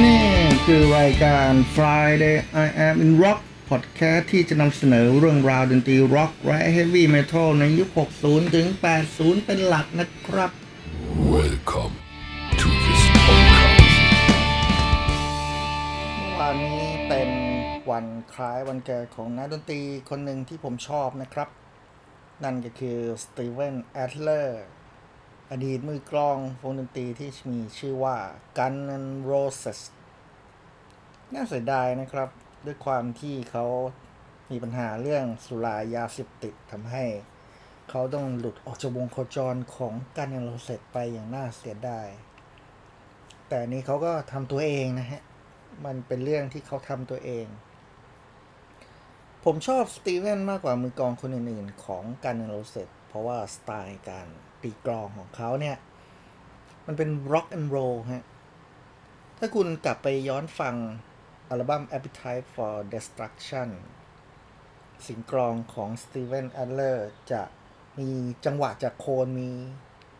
นี่คือรายการ Friday I Am in Rock Podcast ที่จะนำเสนอเรื่องราวดนตรีร็อกและ Heavy Metal ในยุค 60 ถึง 80 เป็นหลักนะครับ Welcome to this podcast. วันนี้เป็นวันคล้ายวันเกิดของนักดนตรีคนหนึ่งที่ผมชอบนะครับ นั่นก็คือสตีเวนแอดเลอร์ อดีตมือกลองวงดนตรีที่มีชื่อว่า Gun n Roses น่าเสียดายนะครับ ด้วยความที่เขามีปัญหาเรื่องสุรายาเสพติดทำให้ เขาต้องหลุดออกจากวงโคจรของกันนโรเซตไปอย่างน่าเสียดาย แต่นี้เขาก็ทำตัวเองนะฮะ มันเป็นเรื่องที่เขาทำตัวเอง ผมชอบสตีเวนมากกว่ามือกลองคนอื่นๆ ของการนโรเซตเพราะว่าสไตล์การ ตีกลองของเขาเนี่ย มันเป็น rock and roll ฮะ ถ้าคุณกลับไปย้อนฟังอัลบั้ม Appetite for Destruction สิงกลองของ Steven Adler จะมีจังหวะจากโคนมี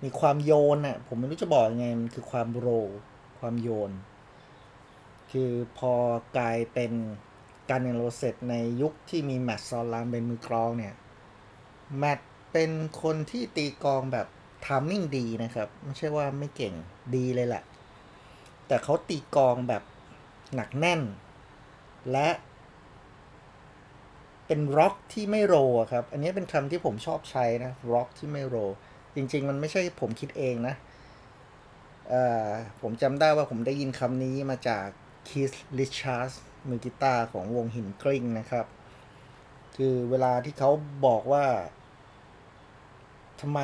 มีความโยนน่ะ ผมไม่รู้จะบอกยังไง มันคือความโรลความโยน คือพอกลายเป็นการเนโรเซตในยุคที่มีแมตต์ซอลลามเป็นมือกลองเนี่ย Matt เป็นคนที่ตีกลองแบบ timing ดีนะครับ ไม่ใช่ว่าไม่เก่งดีเลยแหละ แต่เขาตีกลองแบบหนักแน่น และ เป็นร็อกที่ไม่ roll ครับ อันนี้เป็นคำที่ผมชอบใช้นะร็อกที่ไม่ roll จริง ๆ มันไม่ใช่ผมคิดเองนะผมจำได้ว่าผมได้ยินคำนี้มาจาก Keith Richards มือกีตาร์ของวงหินกลิ้งนะครับ คือเวลาที่เขาบอกว่า ทำไม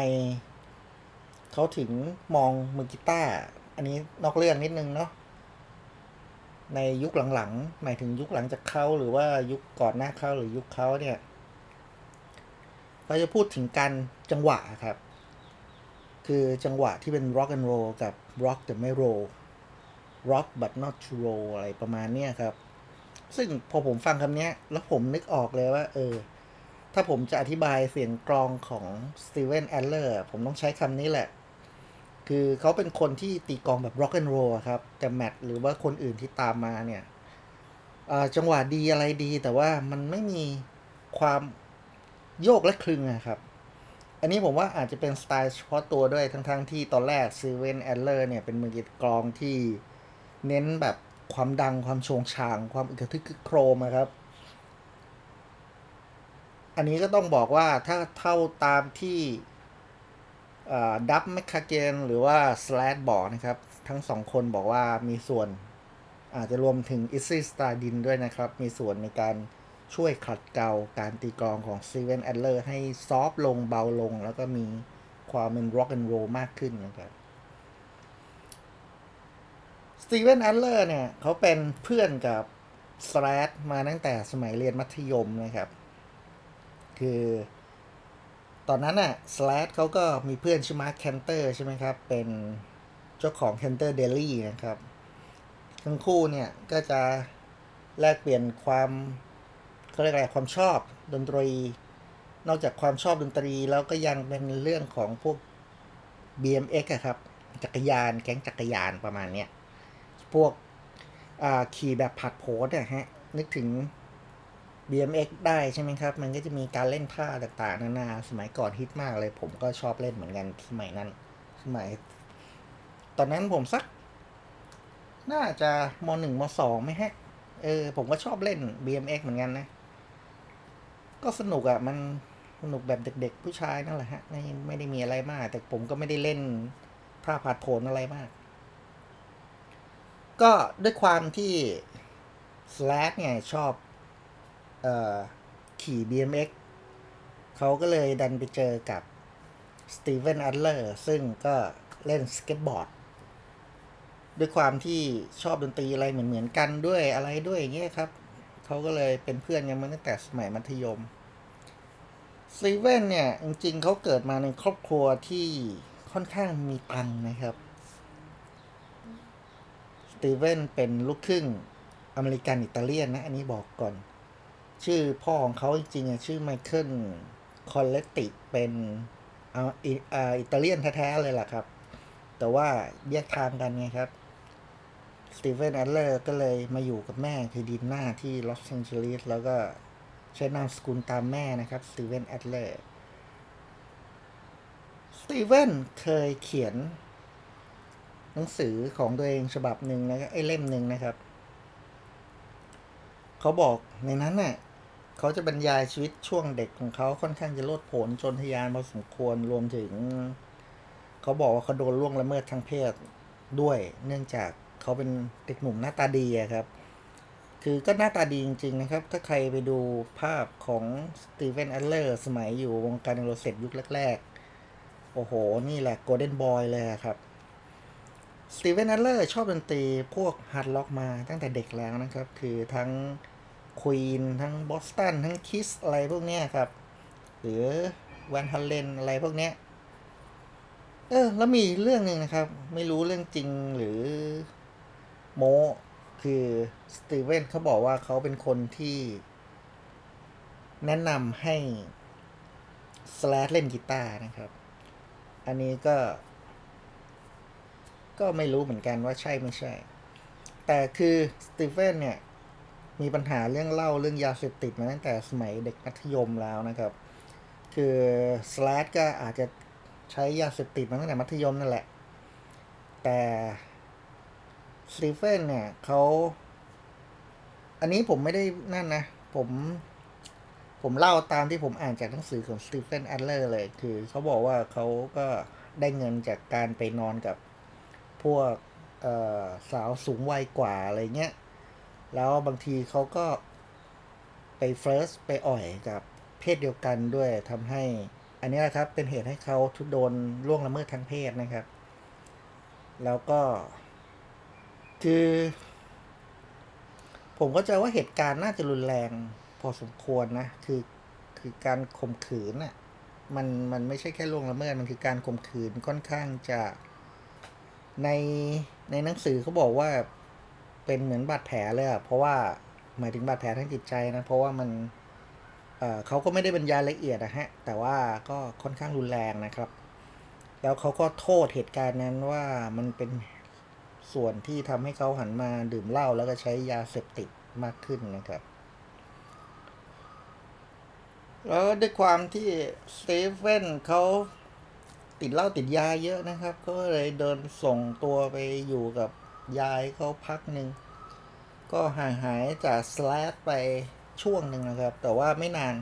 เขาถึงมองมือกีตาร์อันนี้นอกเรื่องนิดนึงเนาะในยุคหลังๆ หมายถึงยุคหลังจากเขาหรือว่ายุคก่อนหน้าเขาหรือยุคเขาเนี่ยเราจะพูดถึงการจังหวะครับ คือจังหวะที่เป็น rock and roll กับ rock แต่ไม่ roll rock but not to roll อะไรประมาณเนี้ยครับ ซึ่งพอผมฟังคำนี้แล้วผมนึกออกเลยว่า เออ ถ้าผมจะอธิบายเสียงกลองของ Steven Adler ผมต้องใช้คำนี้แหละ คือเขาเป็นคนที่ตีกลองแบบ rock and roll อะครับ แต่ Matt หรือว่าคนอื่นที่ตามมาเนี่ยจังหวะดีอะไรดี แต่ว่ามันไม่มีความโยกและคลึงอะครับ อันนี้ผมว่าอาจจะเป็นสไตล์เฉพาะตัวด้วยทั้งๆ ที่ตอนแรก Steven Adler เนี่ยเป็นมือกลองที่เน้นแบบความดังความโฉ่งฉ่าง ความอึกทึกคึกโครมครับ อันนี้ก็ต้องบอกว่าถ้าเท่าตามที่ Duff McKagan หรือว่า Slash บอกนะครับ ทั้งสองคนบอกว่ามีส่วน อาจจะรวมถึง Izzy Stradlin ด้วยนะครับ มีส่วนในการช่วยขัดเกลาการตีกลองของ Steven Adler ให้ soft ลงเบาลง แล้วก็มีความเป็นร็อกแอนด์โรลมากขึ้นนะครับ Steven Adler เนี่ย เขาเป็นเพื่อนกับ Slash มาตั้งแต่สมัยเรียนมัธยมนะครับ คือ ตอนนั้นน่ะ Slash เขาก็มีเพื่อนชื่อ Marc Canter ใช่ไหมครับ เป็นเจ้าของ Canter's Deli นะครับ ทั้งคู่เนี่ย ก็จะแลกเปลี่ยนความเขาเรียกอะไรความชอบดนตรี นอกจากความชอบดนตรีแล้วก็ยังเป็นเรื่องของพวก BMX อะครับ จักรยานแก๊งจักรยานประมาณเนี้ยพวกขี่แบบผัดโผดอะฮะ นึกถึง BMX ได้ใช่ไหมครับ มันก็จะมีการเล่นท่าต่างๆนานา สมัยก่อนฮิตมากเลย ผมก็ชอบเล่นเหมือนกันสมัยนั้น สมัย ตอนนั้นผมสัก น่าจะมหนึ่งมสองไหมฮะ เออ ผมก็ชอบเล่น BMX เหมือนกันนะ ก็สนุกอะ่ะ มันสนุกแบบเด็ก ๆ ผู้ชายนั่นแหละฮะ ไม่ไม่ได้มีอะไรมาก แต่ผมก็ไม่ได้เล่นท่าผาดโผนอะไรมาก ก็ด้วยความที่ Slash เนี่ยชอบ ขี่ BMX เขาก็เลยดันไปเจอกับ Steven Adler ซึ่งก็เล่นสเก็ตบอร์ดด้วยความที่ชอบดนตรีอะไรเหมือนเหมือนกันด้วยอะไรด้วยอย่างเงี้ยครับ เขาก็เลยเป็นเพื่อนกันมาตั้งแต่สมัยมัธยม Steven เนี่ย จริงๆเขาเกิดมาในครอบครัวที่ค่อนข้างมีตังนะครับ Steven เป็นลูกครึ่งอเมริกันอิตาเลียนนะ อันนี้บอกก่อน ชื่อพ่อของเขาจริงๆชื่อ Michael Coletti เป็นอิตาเลียนแท้ๆเลยล่ะครับ แต่ว่าแยกทางกันไงครับ Steven Adler ก็เลยมาอยู่กับแม่คือ Deanna ที่ลอสแองเจลิสแล้วก็ใช้นามสกุลตามแม่นะครับ Steven Adler Steven เคยเขียน หนังสือของตัวเองฉบับหนึ่งนะครับไอ้เล่มหนึ่งนะครับ เขาบอกในนั้นน่ะ เขาจะบรรยายชีวิตช่วงเด็กของเขาค่อนข้างจะโลดโผนโจนทะยานพอสมควรรวมถึง เขาบอกว่าเขาโดนล่วงละเมิดทางเพศด้วย เนื่องจากเขาเป็นเด็กหนุ่มหน้าตาดีครับ คือก็หน้าตาดีจริง ๆ นะครับ ถ้าใครไปดูภาพของ Steven Adler สมัยอยู่วงการโรเซตยุคแรก ๆ โอ้โห นี่แหละ golden boy เลยครับ Steven Adler ชอบดนตรีพวก hard rock มาตั้งแต่เด็กแล้วนะครับ คือทั้ง ควีนทั้งบอสตันทั้งคิสอะไรพวกเนี้ยครับ หรือแวนฮัลเลนอะไรพวกเนี้ยเออ แล้วมีเรื่องหนึ่งนะครับ ไม่รู้เรื่องจริงหรือโมคือสตีเวนเขาบอกว่าเขาเป็นคนที่แนะนำให้สแลดเล่นกีตาร์นะครับ อันนี้ก็ ก็ไม่รู้เหมือนกันว่าใช่ไม่ใช่ แต่คือ Steven เนี่ย มีปัญหาเรื่องเหล้าเรื่องยาเสพติดมาตั้งแต่สมัยเด็กมัธยมแล้วนะครับ คือ Slash ก็อาจจะใช้ยาเสพติดมาตั้งแต่มัธยมนั่นแหละ แต่ Steven เนี่ยเขาอันนี้ผมไม่ได้นั่นนะ ผม ผมเล่าตามที่ผมอ่านจากหนังสือของ Steven Adler เลย คือเขาบอกว่าเขาก็ได้เงินจากการไปนอนกับพวกสาวสูงวัยกว่าอะไรเงี้ย แล้วบางทีเขาก็ไปเฟิร์สไปอ่อยกับเพศเดียวกันด้วยทำให้ อันนี้แหละครับเป็นเหตุให้เขาทุกโดนล่วงละเมิดทางเพศนะครับ แล้วก็ คือ ผมก็จะว่าเหตุการณ์น่าจะรุนแรงพอสมควรนะ คือคือการข่มขืนน่ะมันมันไม่ใช่แค่ล่วงละเมิดมันคือการข่มขืนค่อนข้างจะในในหนังสือเขาบอกว่า เป็นเหมือนบาดแผลเลยอะเพราะว่าหมายถึงบาดแผลทางจิตใจนะ เพราะว่ามันเเขาก็ไม่ได้บรรยายละเอียดนะฮะ แต่ว่าก็ค่อนข้างรุนแรงนะครับ แล้วเขาก็โทษเหตุการณ์นั้นว่ามันเป็นส่วนที่ทำให้เขาหันมาดื่มเหล้าแล้วก็ใช้ยาเสพติดมากขึ้นนะครับ แล้วด้วยความที่สตีเฟนเขาติดเหล้าติดยาเยอะนะครับ ก็เลยเดินส่งตัวไปอยู่กับ ยายเขาพักหนึ่ง ก็ห่างหายจากสแลดไปช่วงหนึ่งนะครับ แต่ว่าไม่นาน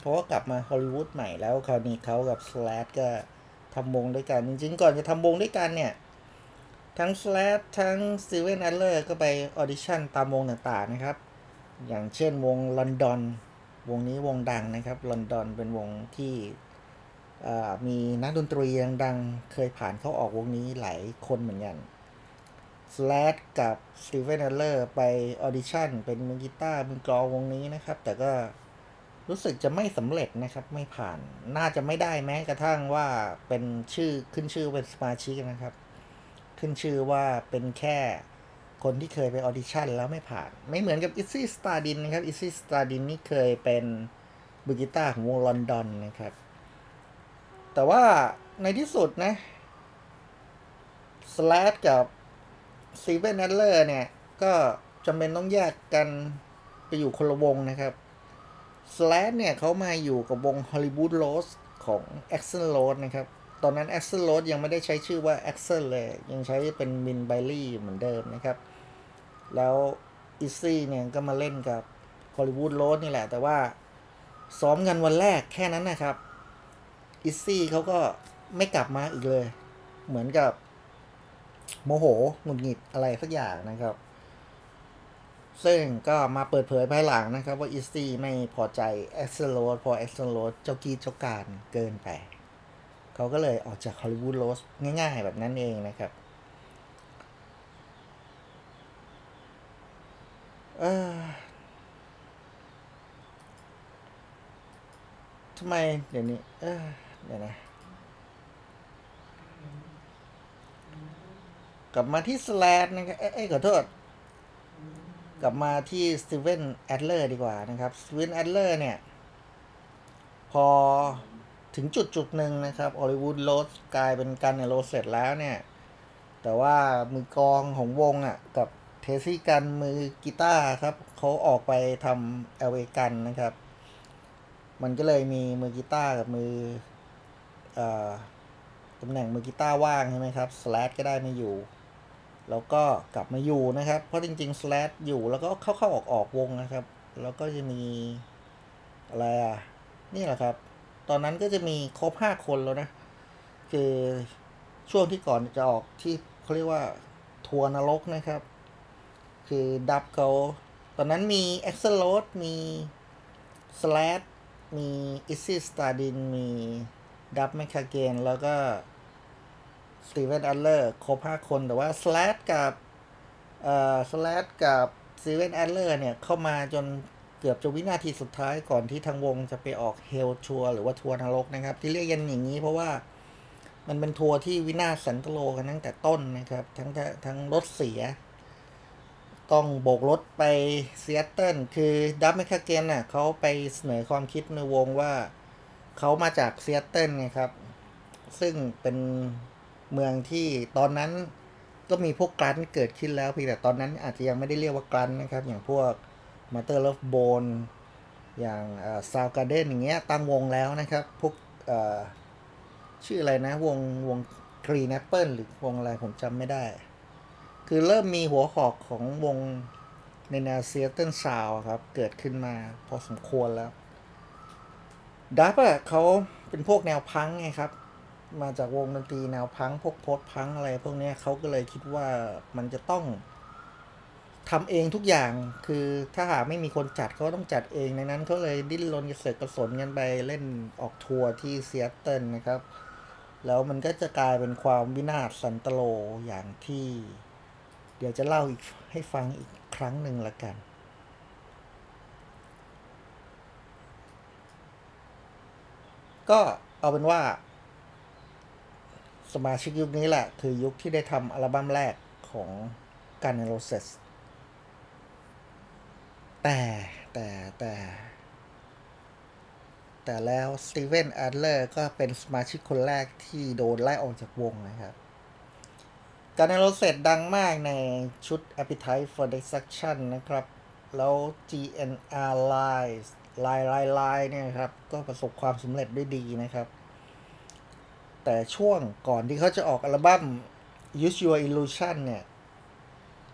เพราะว่ากลับมาฮอลลีวูดใหม่แล้วคราวนี้เขากับสแลดก็ทำวงด้วยกัน จริง ๆ ก่อนจะทำวงด้วยกันเนี่ย ทั้ง Slash ทั้ง Steven Adler ก็ไปออดิชั่นตามวงต่างๆนะครับ อย่างเช่นวง London วงนี้วงดังนะครับ London เป็นวงที่มีนักดนตรีดังๆ เคยผ่านเข้าออกวงนี้หลายคนเหมือนกัน Slash กับ Steven Adler ไปออดิชั่นเป็นมือกีตาร์มือกลองวงนี้นะครับ แต่ก็รู้สึกจะไม่สำเร็จนะครับ ไม่ผ่านน่าจะไม่ได้แม้กระทั่งว่าเป็นชื่อขึ้นชื่อเป็นสมาชิกนะครับ ขึ้นชื่อว่าเป็นแค่คนที่เคยไปออดิชั่นแล้วไม่ผ่าน ไม่เหมือนกับ Izzy Stradlin นะครับ Izzy Stradlin นี่เคยเป็นมือกีตาร์ของวง London นะครับ แต่ว่าในที่สุดนะ Slash กับ Steven Adler เนี่ย ก็จำเป็นต้องแยกกันไปอยู่คนละวงนะครับสแลดเนี่ยเขามาอยู่กับวง Hollywood Rose ของ Axel Rose นะครับ ตอนนั้น Axel Rose ยังไม่ได้ใช้ชื่อว่า Axel เลย ยังใช้เป็นมินไบลี่เหมือนเดิมนะครับ แล้วอิซี่เนี่ยก็มาเล่นกับ Hollywood Rose นี่แหละ แต่ว่าซ้อมกันวันแรกแค่นั้นนะครับอิซี่เขาก็ไม่กลับมาอีกเลย เหมือนกับ โมโหหงุดหงิดอะไรสักอย่างนะครับ ซึ่งก็มาเปิดเผยภายหลังนะครับ ว่า Izzy ไม่พอใจ Axl Rose พอ Axl Rose เจ้ากี้เจ้าการเกินไป เขาก็เลยออกจาก Hollywood Rose ง่ายๆ แบบนั้นเองนะครับเออทำไมเดี๋ยวนี้เออเดี๋ยวนะ กลับมาที่ Slash นะครับเอ้ยขอโทษ กลับมาที่ Steven Adler ดีกว่านะครับ Steven Adler เนี่ย พอถึงจุดจุดหนึ่งนะครับ Hollywood Rose กลายเป็น Guns N' Roses แล้วเนี่ย แต่ว่ามือกลองของวงอะ กับ Tracii Guns มือกีตาร์ครับเขาออกไปทำ L.A. Guns นะครับ มันก็เลยมีมือกีตาร์กับมือเอ่อตำแหน่งมือกีตาร์ว่างใช่ไหมครับสแลก็ได้ไม่อยู่ แล้วก็กลับมาอยู่นะครับ เพราะจริงๆสแลดอยู่แล้วก็เข้าเข้าออกออกวงนะครับ แล้วก็จะมีอะไรอะ นี่แหละครับ ตอนนั้นก็จะมีครบห้าคนแล้วนะ คือช่วงที่ก่อนจะออกที่เขาเรียกว่าทัวร์นรกนะครับ คือดับเขาตอนนั้นมี a x e l o d มี Slash มี Izzy Stradlin มี Duff McKagan แล้วก็ Steven Adler ครบห้าคนแต่ว่า Slash กับเอ่อ Slash กับ Steven Adler เนี่ยเข้ามาจนเกือบจะวินาทีสุดท้ายก่อนที่ทางวงจะไปออก Hell Tour หรือว่าทัวร์นรกนะครับ ที่เรียกกันอย่างนี้เพราะว่ามันเป็นทัวร์ที่วินาศสันตะโรกันตั้งแต่ต้นนะครับ ทั้งทั้งรถเสีย ต้องโบกรถไปซีแอตเทิลคือ Duff McKagan น่ะเขาไปเสนอความคิดในวงว่าเขามาจากซีแอตเทิลไงครับ ซึ่งเป็น เมืองที่ตอนนั้นก็มีพวก grunge เกิดขึ้นแล้วเพียงแต่ตอนนั้นอาจจะยังไม่ได้เรียกว่า grunge นะครับ อย่างพวก Mother Love Bone อย่าง Soundgarden อย่างเงี้ยตั้งวงแล้วนะครับ พวกชื่ออะไรนะ วงวงGreen Apple หรือวงอะไรผมจำไม่ได้ คือเริ่มมีหัวหอกของวงในแนว Seattle sound ครับ เกิดขึ้นมาพอสมควรแล้ว Duff อะเขาเป็นพวกแนวพังไงครับ มาจากวงดนตรีแนวพังพวก post-punk อะไรพวกนี้เขาก็เลยคิดว่ามันจะต้องทำเองทุกอย่างคือถ้าหากไม่มีคนจัดเขาต้องจัดเองในนั้นเขาเลยดิ้นรนกระเสือกกระสนกันไปเล่นออกทัวร์ที่เซียตเทิลนะครับ แล้วมันก็จะกลายเป็นความวินาศสันตะโรอย่างที่ เดี๋ยวจะเล่าอีกให้ฟังอีกครั้งหนึ่งละกันก็เอาเป็นว่า สมาชิกยุคนี้แหละ คือยุคที่ได้ทำอัลบั้มแรกของ g u n n r o s e s แต่แต่แต่แต่แล้ว Steven Adler ก็เป็นสมาชิกคนแรกที่โดนไล่ออกจากวงนะครับ Guns N' Roses ดังมากในชุด Appetite for Destruction นะครับ แล้ว GN'R Lies Lies Lies Lies เนี่ยครับ ก็ประสบความสำเร็จได้ดีนะครับ แต่ช่วงก่อนที่เขาจะออกอัลบั้ม Use Your Illusion เนี่ย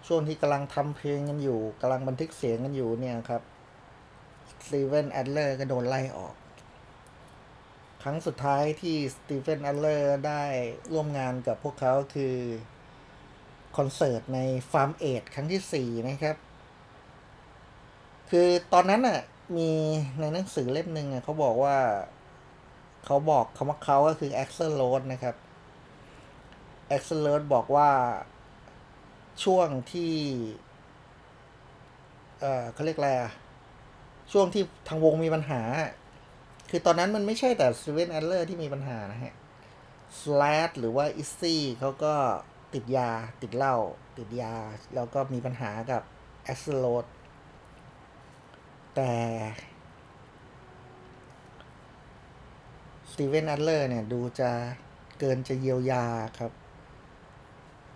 ช่วงที่กำลังทำเพลงกันอยู่กำลังบันทึกเสียงกันอยู่เนี่ยครับ Steven Adler ก็โดนไล่ออก ครั้งสุดท้ายที่ Steven Adler ได้ร่วมงานกับพวกเขาคือ คอนเสิร์ตใน Farm Aid ครั้งที่ 4 นะครับ คือตอนนั้นน่ะมีในหนังสือเล่มหนึ่งเขาบอกว่า เขาบอกคำว่าเขาก็คือ Axl Rose นะครับ Axel Rose บอกว่าช่วงที่ เอ่อเขาเรียกอะไรช่วงที่ทางวงมีปัญหา คือตอนนั้นมันไม่ใช่แต่ s t e v e n Adler ที่มีปัญหานะฮะ Slash หรือว่า Izzy เขาก็ติดยาติดเหล้าติดยา แล้วก็มีปัญหากับ a x l o d แต่ ส ตีเวนแอดเลอร์เนี่ย ดูจะเกินจะเยียวยาครับ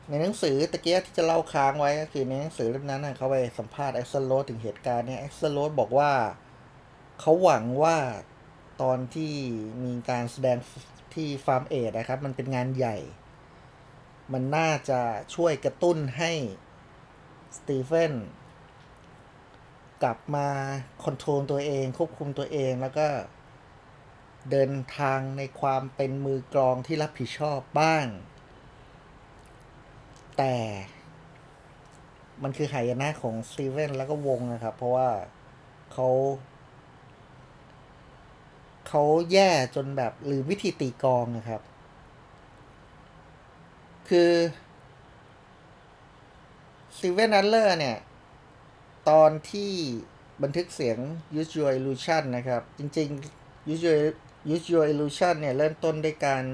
ในหนังสือตะเกียที่จะเล่าค้างไว้ก็คือในหนังสือเล่มนั้นนะเขาไปสัมภาษณ์ a x l o d ถึงเหตุการณ์เนี่ย a x l o d บอกว่าเขาหวังว่าตอนที่มีการแสดงที่ฟาร์มเอดนะครับ มันเป็นงานใหญ่ มันน่าจะช่วยกระตุ้นให้สตีเฟนกลับมาคอนโทรลตัวเอง ควบคุมตัวเองแล้วก็ เดินทางในความเป็นมือกลองที่รับผิดชอบบ้าง แต่มันคือหายนะของสตีเฟนแล้วก็วงนะครับ เพราะว่าเขาเขาแย่จนแบบลืมวิธีตีกองนะครับ คือSteven Adler เนี่ย ตอนที่บันทึกเสียง Use Your Illusion นะครับ จริงๆ Use Your Use Your Illusion เนี่ย เริ่มต้นด้วยการ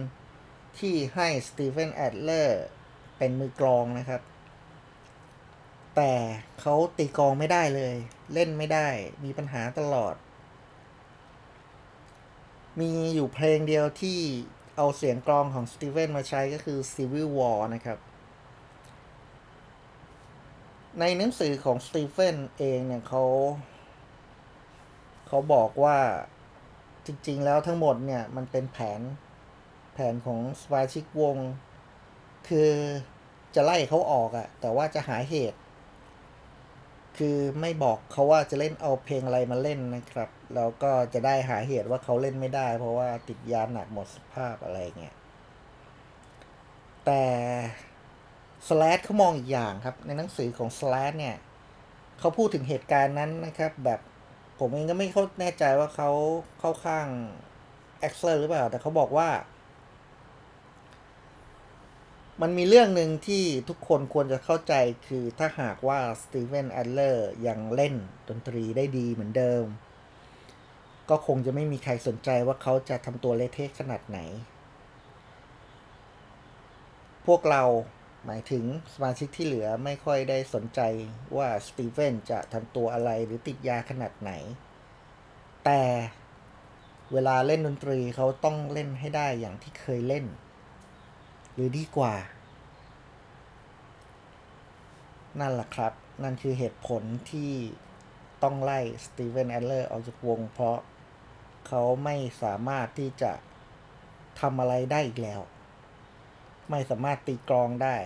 ที่ให้ Steven Adler เป็นมือกลองนะครับ แต่เขาตีกลองไม่ได้เลย เล่นไม่ได้มีปัญหาตลอด มีอยู่เพลงเดียวที่เอาเสียงกลองของ Steven มาใช้ก็คือ Civil War นะครับ ในหนังสือของสตีเฟนเองเนี่ยเขา เขาบอกว่า จริง ๆ แล้วทั้งหมดเนี่ยมันเป็นแผนแผนของสมาชิกวง คือจะไล่เขาออกอะแต่ว่าจะหาเหตุ คือไม่บอกเขาว่าจะเล่นเอาเพลงอะไรมาเล่นนะครับ แล้วก็จะได้หาเหตุว่าเขาเล่นไม่ได้ เพราะว่าติดยาหนักหมดสภาพอะไรเงี้ยแต่ Slash เขามองอีกอย่างครับ ในหนังสือของ Slash เนี่ยเขาพูดถึงเหตุการณ์นั้นนะครับ แบบ ผมเองก็ไม่เข้าแน่ใจว่าเขาเข้าข้าง Axl หรือเปล่า แต่เขาบอกว่า มันมีเรื่องหนึ่งที่ทุกคนควรจะเข้าใจคือถ้าหากว่า Steven Adler ยังเล่นดนตรีได้ดีเหมือนเดิม ก็คงจะไม่มีใครสนใจว่าเขาจะทำตัวเละเทะขนาดไหน พวกเรา หมายถึงสมาชิกที่เหลือไม่ค่อยได้สนใจว่า Steven จะทำตัวอะไรหรือติดยาขนาดไหน แต่เวลาเล่นดนตรีเขาต้องเล่นให้ได้อย่างที่เคยเล่น หรือดีกว่า นั่นแหละครับ นั่นคือเหตุผลที่ต้องไล่ Steven Adler ออกจากวง เพราะเขาไม่สามารถที่จะทำอะไรได้อีกแล้ว ไม่สามารถตีกลองได้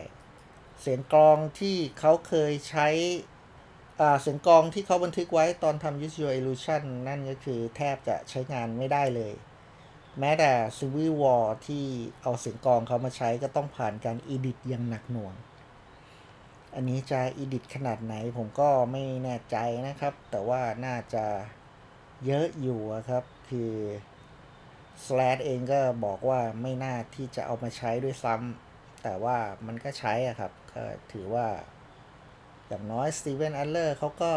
เสียงกลองที่เขาเคยใช้อ่าเสียงกลองที่เขาบันทึกไว้ตอนทำ Use Your Illusion นั่นก็คือแทบจะใช้งานไม่ได้เลย แม้แต่ Civil War ที่เอาเสียงกลองเขามาใช้ก็ต้องผ่านการอีดิตอย่างหนักหน่วง อันนี้จะอีดิตขนาดไหนผมก็ไม่แน่ใจนะครับ แต่ว่าน่าจะเยอะอยู่ครับ คือ s l a s เองก็บอกว่าไม่น่าที่จะเอามาใช้ด้วยซ้ำแต่ว่ามันก็ใช้อะครับ ก็ถือว่า อย่างน้อย Steven Adler เขาก็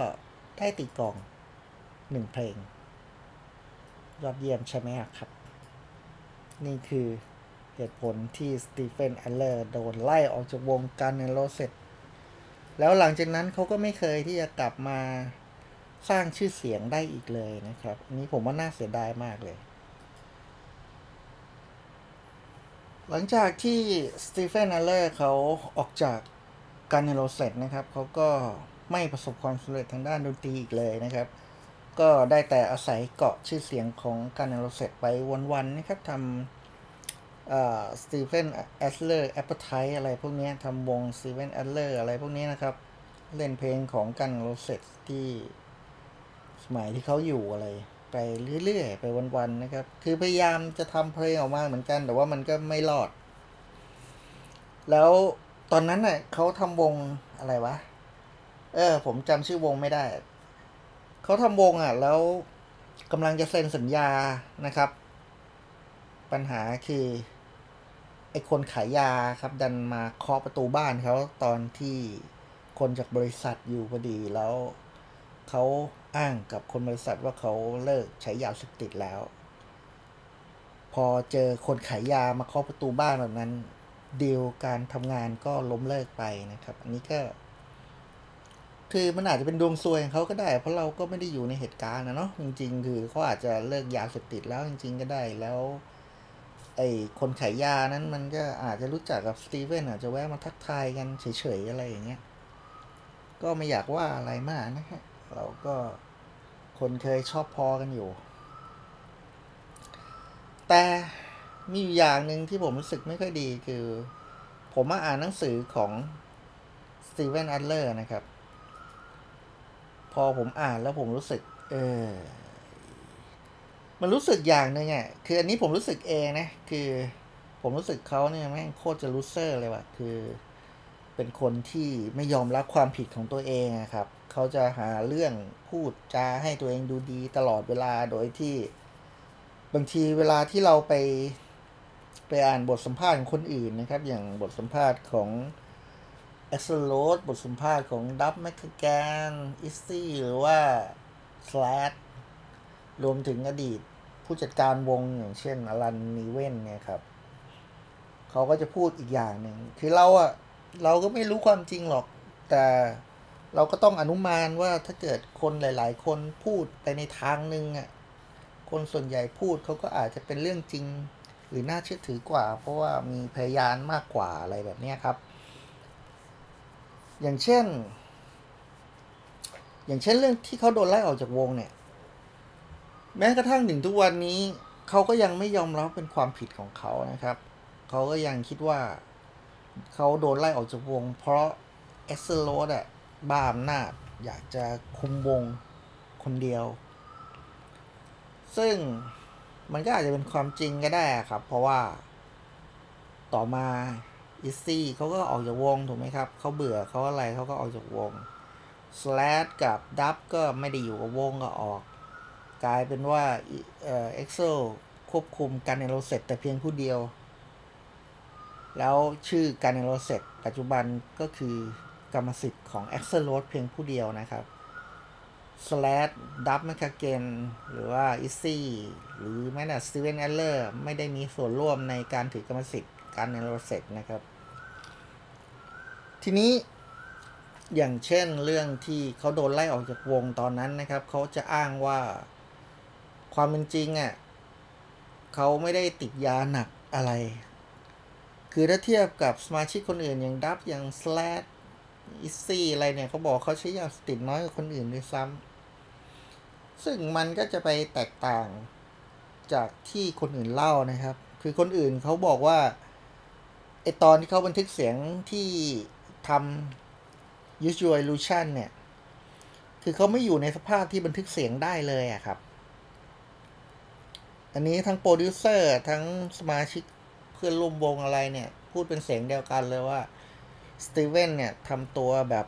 ได้ตีกลองหนึ่งเพลง ยอดเยี่ยมใช่ไหมครับ นี่คือเหตุผลที่ Steven Adler โดนไล่ออกจากวง Guns N' Rosesแล้วหลังจากนั้นเขาก็ไม่เคยที่จะกลับมาสร้างชื่อเสียงได้อีกเลยนะครับ นี้ผมว่าน่าเสียดายมากเลย หลังจากที่ Steven Adler เขาออกจาก Guns N' Roses นะครับเขาก็ไม่ประสบความสำเร็จทางด้านดนตรีอีกเลยนะครับ ก็ได้แต่อาศัยเกาะชื่อเสียงของ Guns N' Roses ไปวันๆนะครับทำ Steven Adler Appetite อะไรพวกนี้ทำวง Steven Adler อะไรพวกนี้นะครับ เล่นเพลงของ Guns N' Roses ที่สมัยที่เขาอยู่อะไร ไปเรื่อยๆไปวันๆนะครับ คือพยายามจะทำเพลงออกมาเหมือนกัน แต่ว่ามันก็ไม่รอด แล้วตอนนั้นน่ะเขาทำวงอะไรวะ เออ ผมจำชื่อวงไม่ได้ เขาทำวงอะ แล้วกำลังจะเซ็นสัญญานะครับ ปัญหาคือไอ้คนขายยาครับ ดันมาเคาะประตูบ้านเขาตอนที่คนจากบริษัทอยู่พอดีแล้ว เขาอ้างกับคนบริษัทว่าเขาเลิกใช้ยาเสพติดแล้ว พอเจอคนขายยามาเคาะประตูบ้านแบบนั้นดีลการทำงานก็ล้มเลิกไปนะครับ อันนี้ก็ คือมันอาจจะเป็นดวงซวยของเขาก็ได้ เพราะเราก็ไม่ได้อยู่ในเหตุการณ์นะเนาะจริง ๆ คือเขาอาจจะเลิกยาเสพติดแล้วจริง ๆ ก็ได้แล้วไอ้คนขายยานั้นมันก็อาจจะรู้จักกับ Steven อาจจะแวะมาทักทายกันเฉยๆอะไรอย่างเงี้ย ก็ไม่อยากว่าอะไรมากนะฮะ เราก็คนเคยชอบพอกันอยู่ แต่มีอยู่อย่างหนึ่งที่ผมรู้สึกไม่ค่อยดีคือ ผมมาอ่านหนังสือของ Steven Adler นะครับ พอผมอ่านแล้วผมรู้สึก เออ มันรู้สึกอย่างหนึ่งอะ คืออันนี้ผมรู้สึกเองนะ คือผมรู้สึกเขาเนี่ยแม่งโคตรจะลูเซอร์เลยว่ะ คือเป็นคนที่ไม่ยอมรับความผิดของตัวเองอะครับ เขาจะหาเรื่องพูดจาให้ตัวเองดูดีตลอดเวลาโดยที่ บางทีเวลาที่เราไปไปอ่านบทสัมภาษณ์ของคนอื่นนะครับ อย่างบทสัมภาษณ์ของเอ็กซ์โรดบทสัมภาษณ์ของดับแมคแกนอิสซี่หรือว่าสแลดรวมถึงอดีตผู้จัดการวงอย่างเช่นอลันนีเว่นเนี่ยครับ เขาก็จะพูดอีกอย่างหนึ่งคือเราอะเราก็ไม่รู้ความจริงหรอกแต่ เราก็ต้องอนุมานว่าถ้าเกิดคนหลาย ๆ คนพูดไปในทางหนึ่งอะคนส่วนใหญ่พูดเขาก็อาจจะเป็นเรื่องจริง หรือน่าเชื่อถือกว่า เพราะว่ามีพยานมากกว่าอะไรแบบนี้ครับ อย่างเช่น อย่างเช่นเรื่องที่เขาโดนไล่ออกจากวงเนี่ย แม้กระทั่งถึงทุกวันนี้เขาก็ยังไม่ยอมรับเป็นความผิดของเขานะครับเขาก็ยังคิดว่าเขาโดนไล่ออกจากวง เพราะเอสเซโรสอะ บ้าอำนาจอยากจะคุมวงคนเดียว ซึ่งมันก็อาจจะเป็นความจริงก็ได้ครับ เพราะว่าต่อมา Izzy เขาก็ออกจากวงถูกไหมครับ เขาเบื่อเขาอะไรเขาก็ออกจากวง Slash กับ Duff ก็ไม่ได้อยู่กับวงก็ออก กลายเป็นว่าเออ Axl ควบคุม Guns N' Roses แต่เพียงผู้เดียว แล้วชื่อ Guns N' Roses ปัจจุบันก็คือ กรรมสิทธิ์ของ a x e l o d เพียงผู้เดียวนะครับ Slash Duff McKagan หรือว่า Izzyหรือแม้แต่ Steven Adler ไม่ได้มีส่วนร่วมในการถือกรรมสิทธิ์ Guns N' Roses นะครับ ทีนี้อย่างเช่นเรื่องที่เขาโดนไล่ออกจากวงตอนนั้นนะครับ เขาจะอ้างว่าความเป็นจริงอะเขาไม่ได้ติดยาหนักอะไร คือถ้าเทียบกับสมาชิกคนอื่นอย่าง Duff อย่าง Slash Izzy อะไรเนี่ยเขาบอกเขาใช้ยาสติดน้อยกว่าคนอื่นด้วยซ้ำซึ่งมันก็จะไปแตกต่างจากที่คนอื่นเล่านะครับ คือคนอื่นเขาบอกว่าไอตอนที่เขาบันทึกเสียงที่ทำ Use Your Illusion เนี่ย คือเขาไม่อยู่ในสภาพที่บันทึกเสียงได้เลยอะครับ อันนี้ทั้งโปรดิวเซอร์ทั้งสมาชิกเพื่อนร่วมวงอะไรเนี่ย พูดเป็นเสียงเดียวกันเลยว่า Steven เนี่ยทำตัวแบบ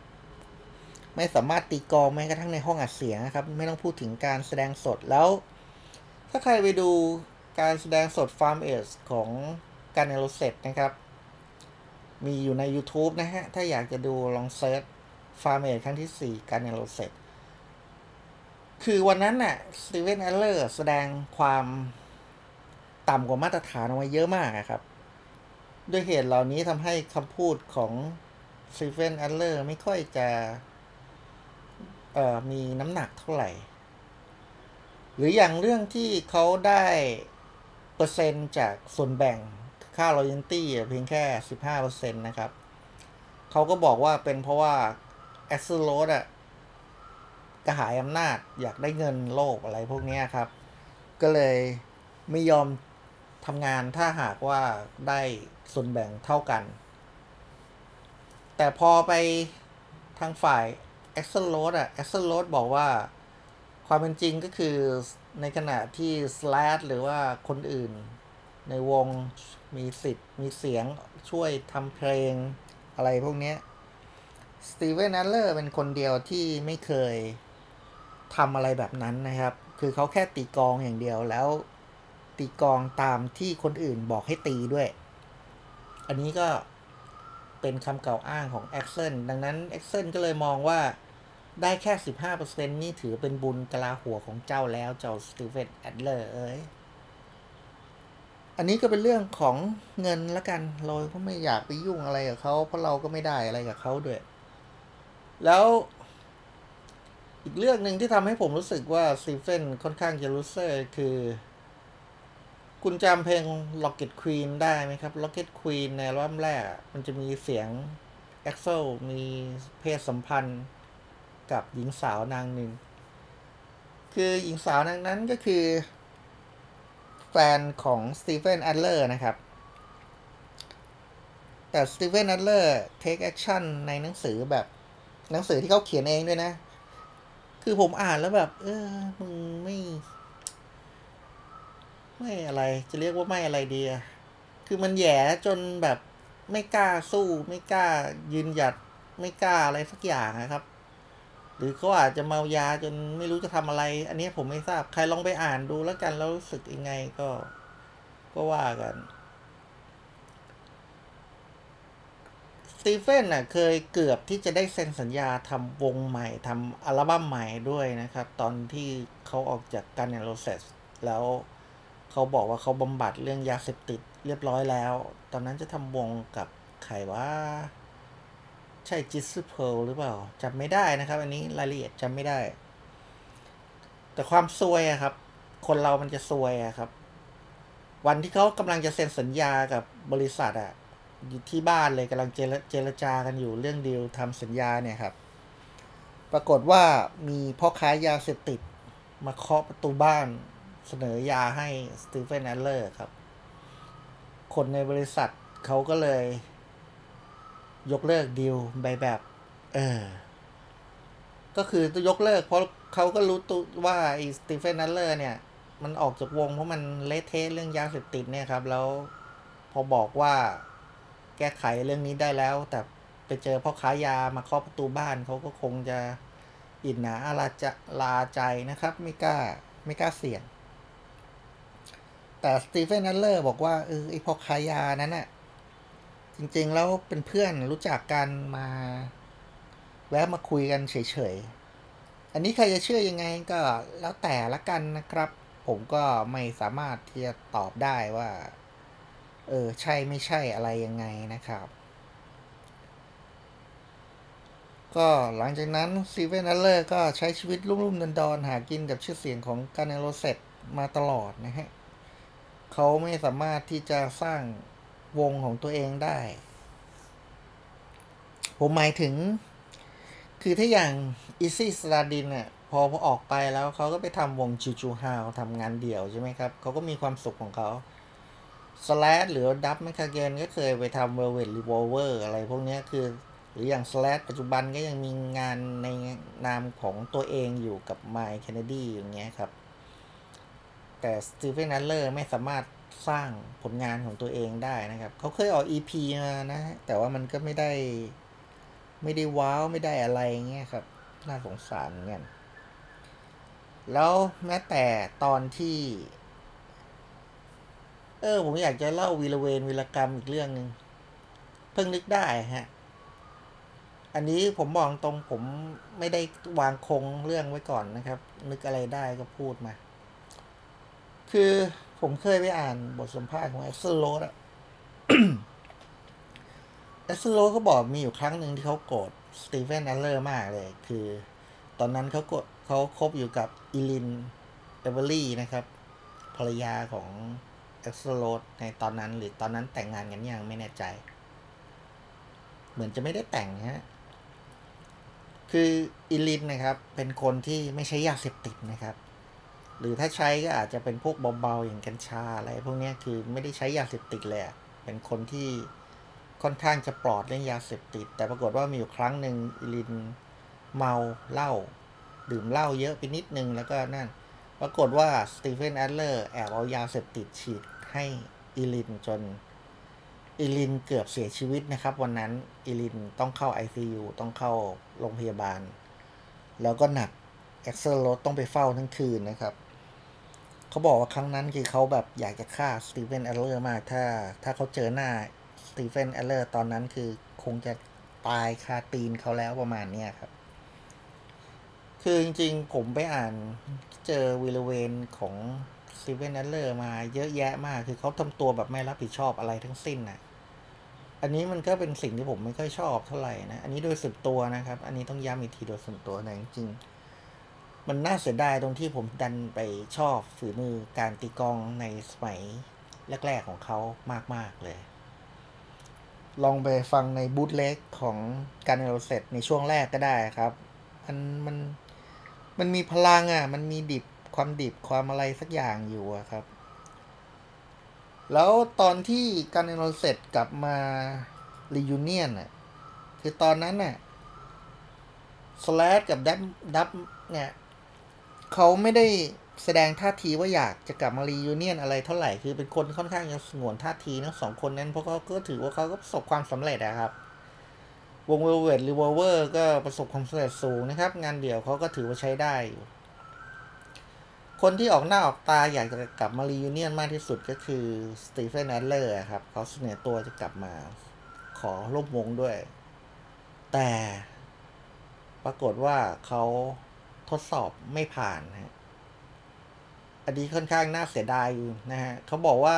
ไม่สามารถตีกลองแม้กระทั่งในห้องอัดเสียงนะครับ ไม่ต้องพูดถึงการแสดงสดแล้ว ถ้าใครไปดูการแสดงสด Farm Aid ของ Guns N' Roses นะครับ มีอยู่ใน YouTube นะฮะ ถ้าอยากจะดูลอง search Farm Aid ครั้งที่ 4 Guns N' Roses คือวันนั้นน่ะ Steven Adler แสดงความต่ำกว่ามาตรฐานออกมาเยอะมากอะครับ ด้วยเหตุเหล่านี้ทำให้คำพูดของSteven Adler ไม่ค่อยจะมีน้ำหนักเท่าไหร่ หรืออย่างเรื่องที่เขาได้เปอร์เซ็นต์จากส่วนแบ่งค่า royalty เพียงแค่ 15%นะครับ เขาก็บอกว่าเป็นเพราะว่า a x e l o d อะกระหายอำนาจอยากได้เงินโลภอะไรพวกนี้ครับ ก็เลยไม่ยอม ทำงานถ้าหากว่าได้ส่วนแบ่งเท่ากัน แต่พอไปทางฝ่าย a x e l o d อะ a x e l o d บอกว่าความเป็นจริงก็คือในขณะที่ Slash หรือว่าคนอื่น ในวงมีสิทธิ์มีเสียงช่วยทำเพลงอะไรพวกนี้สตีเวนนัลเลอร์เป็นคนเดียวที่ไม่เคยทำอะไรแบบนั้นนะครับ คือเขาแค่ตีกองอย่างเดียวแล้ว ตีกองตามที่คนอื่นบอกให้ตีด้วย อันนี้ก็เป็นคำกล่าวอ้างของ a อ s e n ดังนั้น a อ s e n ก็เลยมองว่าได้แค่ 15%นี่ถือเป็นบุญกะลาหัวของเจ้าแล้วเจ้าสตีเฟนแอดเลอร์เอ้ยอันนี้ก็เป็นเรื่องของเงินละกันเราก็ไม่อยากไปยุ่งอะไรกับเขาเพราะเราก็ไม่ได้อะไรกับเขาด้วย แล้วอีกเรื่องหนึ่งที่ทำให้ผมรู้สึกว่า Steven ค่อนข้างจะ loser คือ คุณจำเพลง Rocket Queen ได้ไหมครับ Rocket Queen ในรอบแรก มันจะมีเสียง a x e l มีเพศสัมพันธ์กับหญิงสาวนางหนึ่ง คือหญิงสาวนางนั้นก็คือ แฟนของ Steven Adler นะครับ แต่ Steven Adler take action ในหนังสือแบบหนังสือที่เขาเขียนเองด้วยนะ คือผมอ่านแล้วแบบ เออมึงไม่ ไม่อะไรจะเรียกว่าไม่อะไรดีอะคือมันแย่จนแบบไม่กล้าสู้ ไม่กล้ายืนหยัดไม่กล้าอะไรสักอย่างนะครับ หรือเขาอาจจะเมายาจนไม่รู้จะทำอะไร อันนี้ผมไม่ทราบใครลองไปอ่านดูแล้วกันแล้วรู้สึกยังไงก็ ก็ว่ากันSteven น่ะเคยเกือบที่จะได้เซ็นสัญญาทำวงใหม่ทำอัลบั้มใหม่ด้วยนะครับ ตอนที่เขาออกจาก Guns N' Roses แล้ว เขาบอกว่าเขาบำบัดเรื่องยาเสพติดเรียบร้อยแล้ว ตอนนั้นจะทำวงกับใครว่าใช่ Jizzy Pearl หรือเปล่าจำไม่ได้นะครับ อันนี้รายละเอียดจำไม่ได้ แต่ความซวยอะครับ คนเรามันจะซวยอะครับ วันที่เขากำลังจะเซ็นสัญญากับบริษัทอะอยู่ที่บ้านเลยกำลังเจรเจรจากันอยู่เรื่องดีลทำสัญญาเนี่ยครับ ปรากฏว่ามีพ่อค้ายาเสพติด มาเคาะประตูบ้าน เสนอยาให้ Steven Adler ครับ คนในบริษัทเขาก็เลย ยกเลิกดีลไปแบบ เออ ก็คือยกเลิก เพราะเขาก็รู้ตัวว่าไอ้ Steven Adler เนี่ย มันออกจากวงเพราะมันเละเทะเรื่องยาเสพติดเนี่ยครับ แล้วพอบอกว่าแก้ไขเรื่องนี้ได้แล้ว แต่ไปเจอพ่อค้ายามาเคาะประตูบ้านเขาก็คงจะอินหนาอาลาจะลาใจนะครับ ไม่กล้าไม่กล้าเสี่ยง แต่สตีเฟนนัลเลอร์บอกว่าเออไอพ่อคายานั้นน่ะจริง ๆ แล้วเป็นเพื่อนรู้จักกันมา แวะมาคุยกันเฉย ๆ อันนี้ใครจะเชื่อยังไงก็แล้วแต่ละกันนะครับ ผมก็ไม่สามารถที่จะตอบได้ว่า เออ ใช่ไม่ใช่อะไรยังไงนะครับ ก็หลังจากนั้น Steven Adler ก็ใช้ชีวิตรุ่มๆดอนๆหากินกับชื่อเสียงของ Guns N' Roses มาตลอดนะฮะ เขาไม่สามารถที่จะสร้างวงของตัวเองได้ ผมหมายถึง คือถ้าอย่าง Izzy Stradlin เนี่ยพอพอออกไปแล้วเขาก็ไปทำวงจูจูฮาวทำงานเดี่ยวใช่ไหมครับ เขาก็มีความสุขของเขา Slash หรือ Duff McKagan ก็เคยไปทำเวลเว t รี v อ l เวอร์อะไรพวกนี้คือ หรืออย่าง Slash ปัจจุบันก็ยังมีงานในนามของตัวเองอยู่กับ Myles Kennedy อย่างเงี้ยครับ แต่ Steven Adler ไม่สามารถสร้างผลงานของตัวเองได้นะครับ เขาเคยออก EP มานะฮะแต่ว่ามันก็ไม่ได้ ไม่ได้ว้าวไม่ได้อะไรเงี้ยครับ น่าสงสารเหมือนกันแล้วแม้แต่ตอนที่ เออ ผมอยากจะเล่าวีรเวนวีรกรรมอีกเรื่องหนึ่งเพิ่งนึกได้ฮะ อันนี้ผมบอกตรงผมไม่ได้วางคงเรื่องไว้ก่อนนะครับ นึกอะไรได้ก็พูดมา คือผมเคยไปอ่านบทสัมภาษณ์ของ Axl Rose อะ Axl Rose เขาบอกมีอยู่ครั้งหนึ่งที่เขาโกรธ Steven Adler มากเลย คือ ตอนนั้นเขากดเขาคบอยู่กับ Erin Everly นะครับ ภรรยาของ Axl Rose ในตอนนั้น หรือตอนนั้นแต่งงานกันยังไม่แน่ใจ เหมือนจะไม่ได้แต่งฮะคือ Erin นะครับ เป็นคนที่ไม่ใช้ยาเสพติดนะครับ หรือถ้าใช้ก็อาจจะเป็นพวกเบาๆอย่างกัญชาอะไรพวกนี้คือไม่ได้ใช้ยาเสพติดเลยอะเป็นคนที่ค่อนข้างจะปลอดเรื่องยาเสพติด แต่ปรากฏว่ามีอยู่ครั้งหนึ่ง Erin เมาเหล้าดื่มเหล้าเยอะไปนิดนึงแล้วก็นั่น ปรากฏว่า Steven Adler แอบเอายาเสพติดฉีดให้ Erin จน Erin เกือบเสียชีวิตนะครับ วันนั้น Erin ต้องเข้า ICU ต้องเข้าโรงพยาบาล แล้วก็หนัก Axl Rose ต้องไปเฝ้าทั้งคืนนะครับ เขาบอกว่าครั้งนั้นคือเขาแบบอยากจะฆ่า Steven Adler มากถ้า ถ้าเขาเจอหน้า Steven Adler ตอนนั้นคือคงจะตายคาตีนเขาแล้วประมาณเนี้ยครับ คือจริงๆ ผมไปอ่านเจอวีรเวรของ Steven Adler มาเยอะแยะมาก คือเขาทำตัวแบบไม่รับผิดชอบอะไรทั้งสิ้นน่ะอันนี้มันก็เป็นสิ่งที่ผมไม่ค่อยชอบเท่าไหร่นะ อันนี้โดยส่วนตัวนะครับ อันนี้ต้องย้ำอีกทีโดยส่วนตัวนะจริงๆ มันน่าเสียดายตรงที่ผมดันไปชอบฝีมือการตีกองในสมัยแรก ๆ ของเขามาก ๆ เลย ลองไปฟังในบูตเล็กของการเนโรเซตในช่วงแรกก็ได้ครับ มันมันมันมีพลังอะ มันมีดิบความดิบความอะไรสักอย่างอยู่อะครับ แล้วตอนที่ Guns N' Roses กลับมา reunion อะ คือตอนนั้นน่ะ Slash กับ Duff Duff เนี่ย เขาไม่ได้แสดงท่าทีว่าอยากจะกลับมา reunion อะไรเท่าไหร่คือเป็นคนค่อนข้างจะสงวนท่าทีทั้งสองคนนั้น เพราะเขาก็ถือว่าเขาก็ประสบความสำเร็จอะครับ วงเวลเวทหรือวอลเวอร์ก็ประสบความสำเร็จสูงนะครับ งานเดี่ยวเขาก็ถือว่าใช้ได้อยู่คนที่ออกหน้าออกตาอยากจะกลับมา reunion มากที่สุดก็คือ Steven Adler ครับเขาเสนอตัวจะกลับมาขอร่วมวงด้วย แต่ปรากฏว่าเขา ทดสอบไม่ผ่านฮะอันนี้ค่อนข้างน่าเสียดายอยู่นะฮะเขาบอกว่า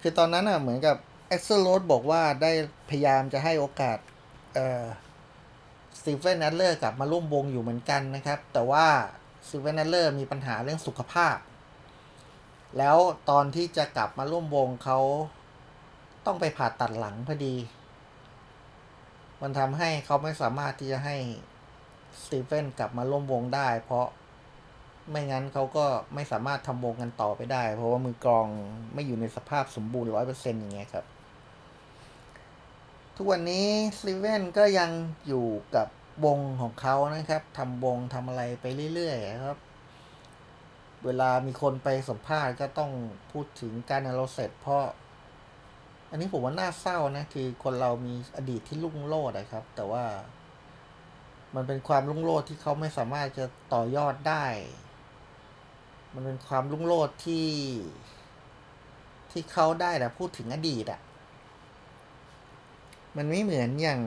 คือตอนนั้นอะเหมือนกับ Axl Rose บอกว่าได้พยายามจะให้โอกาสเอ่อ Steven Adler กลับมาร่วมวงอยู่เหมือนกันนะครับ แต่ว่าSteven Adler มีปัญหาเรื่องสุขภาพ แล้วตอนที่จะกลับมาร่วมวงเขาต้องไปผ่าตัดหลังพอดี มันทำให้เขาไม่สามารถที่จะให้ Steven กลับมาร่วมวงได้ เพราะไม่งั้นเขาก็ไม่สามารถทำวงกันต่อไปได้ เพราะว่ามือกลองไม่อยู่ในสภาพสมบูรณ์ร้อยเปอร์เซ็นต์อย่างเงี้ยครับ ทุกวันนี้ Steven ก็ยังอยู่กับวงของเขานะครับทำวงทำอะไรไปเรื่อยๆครับ เวลามีคนไปสัมภาษณ์ก็ต้องพูดถึงการนาโรเซตเพราะ อันนี้ผมว่าน่าเศร้านะ คือคนเรามีอดีตที่ลุ่งโลดนะครับ แต่ว่า มันเป็นความลุ่งโลดที่เขาไม่สามารถจะต่อยอดได้ มันเป็นความลุ่งโลดที่ ที่เขาได้แต่พูดถึงอดีตอะ่ะ มันไม่เหมือนอย่าง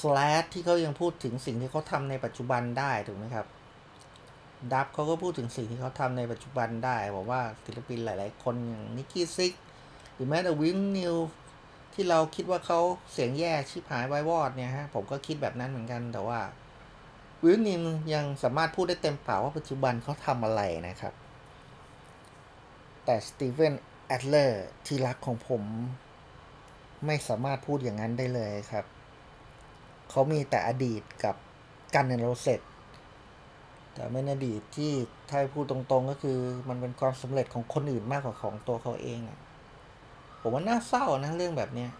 สแลชที่เขายังพูดถึงสิ่งที่เขาทำในปัจจุบันได้ถูกไหมครับดับเขาก็พูดถึงสิ่งที่เขาทำในปัจจุบันได้บอกว่าศิลปินหลาย ๆ คนอย่างนิกกี้ซิกหรือแม้แต่วินนิว ที่เราคิดว่าเขาเสียงแย่ชิบหายไวายวอดเนี่ยฮะผมก็คิดแบบนั้นเหมือนกันแต่ว่าวินนิวยังสามารถพูดได้เต็มปากว่าปัจจุบันเขาทำอะไรนะครับ แต่ Steven Adler ที่รักของผมไม่สามารถพูดอย่างนั้นได้เลยครับ เขามีแต่อดีตกับ Guns N' Roses แต่เป็นอดีตที่ถ้าพูดตรงๆก็คือมันเป็นความสำเร็จของคนอื่นมากกว่าของตัวเขาเองอะ ผมว่าน่าเศร้านะเรื่องแบบเนี้ย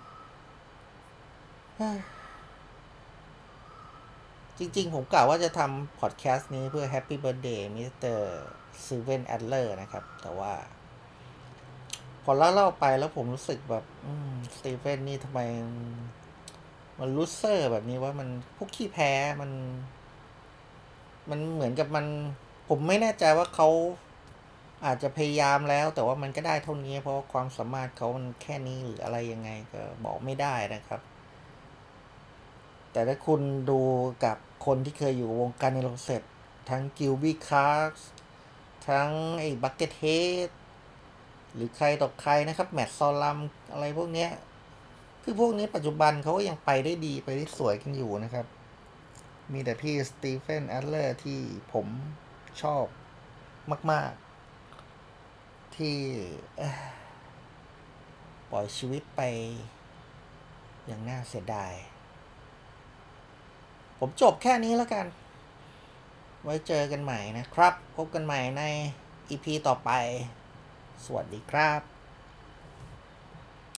จริงๆ ผมกล่าวว่าจะทำพอดแคสต์นี้เพื่อ Happy Birthday Mr. Steven Adler นะครับ แต่ว่า พอเล่าเล่าไปแล้วผมรู้สึกแบบอืมสตีเฟนนี่ทำไม มันรูเซอร์แบบนี้ว่ามันพวกขี้แพ้มัน มันเหมือนกับมัน ผมไม่แน่ใจว่าเขา อาจจะพยายามแล้วแต่ว่ามันก็ได้เท่านี้ เพราะความสามารถเขามันแค่นี้หรืออะไรยังไงก็บอกไม่ได้นะครับ แต่ถ้าคุณดูกับคนที่เคยอยู่วง Guns N' Roses ทั้ง Gilby Clarke ทั้งไอ้ Buckethead หรือใครต่อใครนะครับ Matt Sorum อะไรพวกเนี้ย คือพวกนี้ปัจจุบันเขาก็ยังไปได้ดีไปได้สวยกันอยู่นะครับ มีแต่พี่ Steven Adler ที่ผมชอบมาก ๆ ที่ปล่อยชีวิตไปอย่างน่าเสียดาย ผมจบแค่นี้แล้วกัน ไว้เจอกันใหม่นะครับ พบกันใหม่ใน EP ต่อไป สวัสดีครับ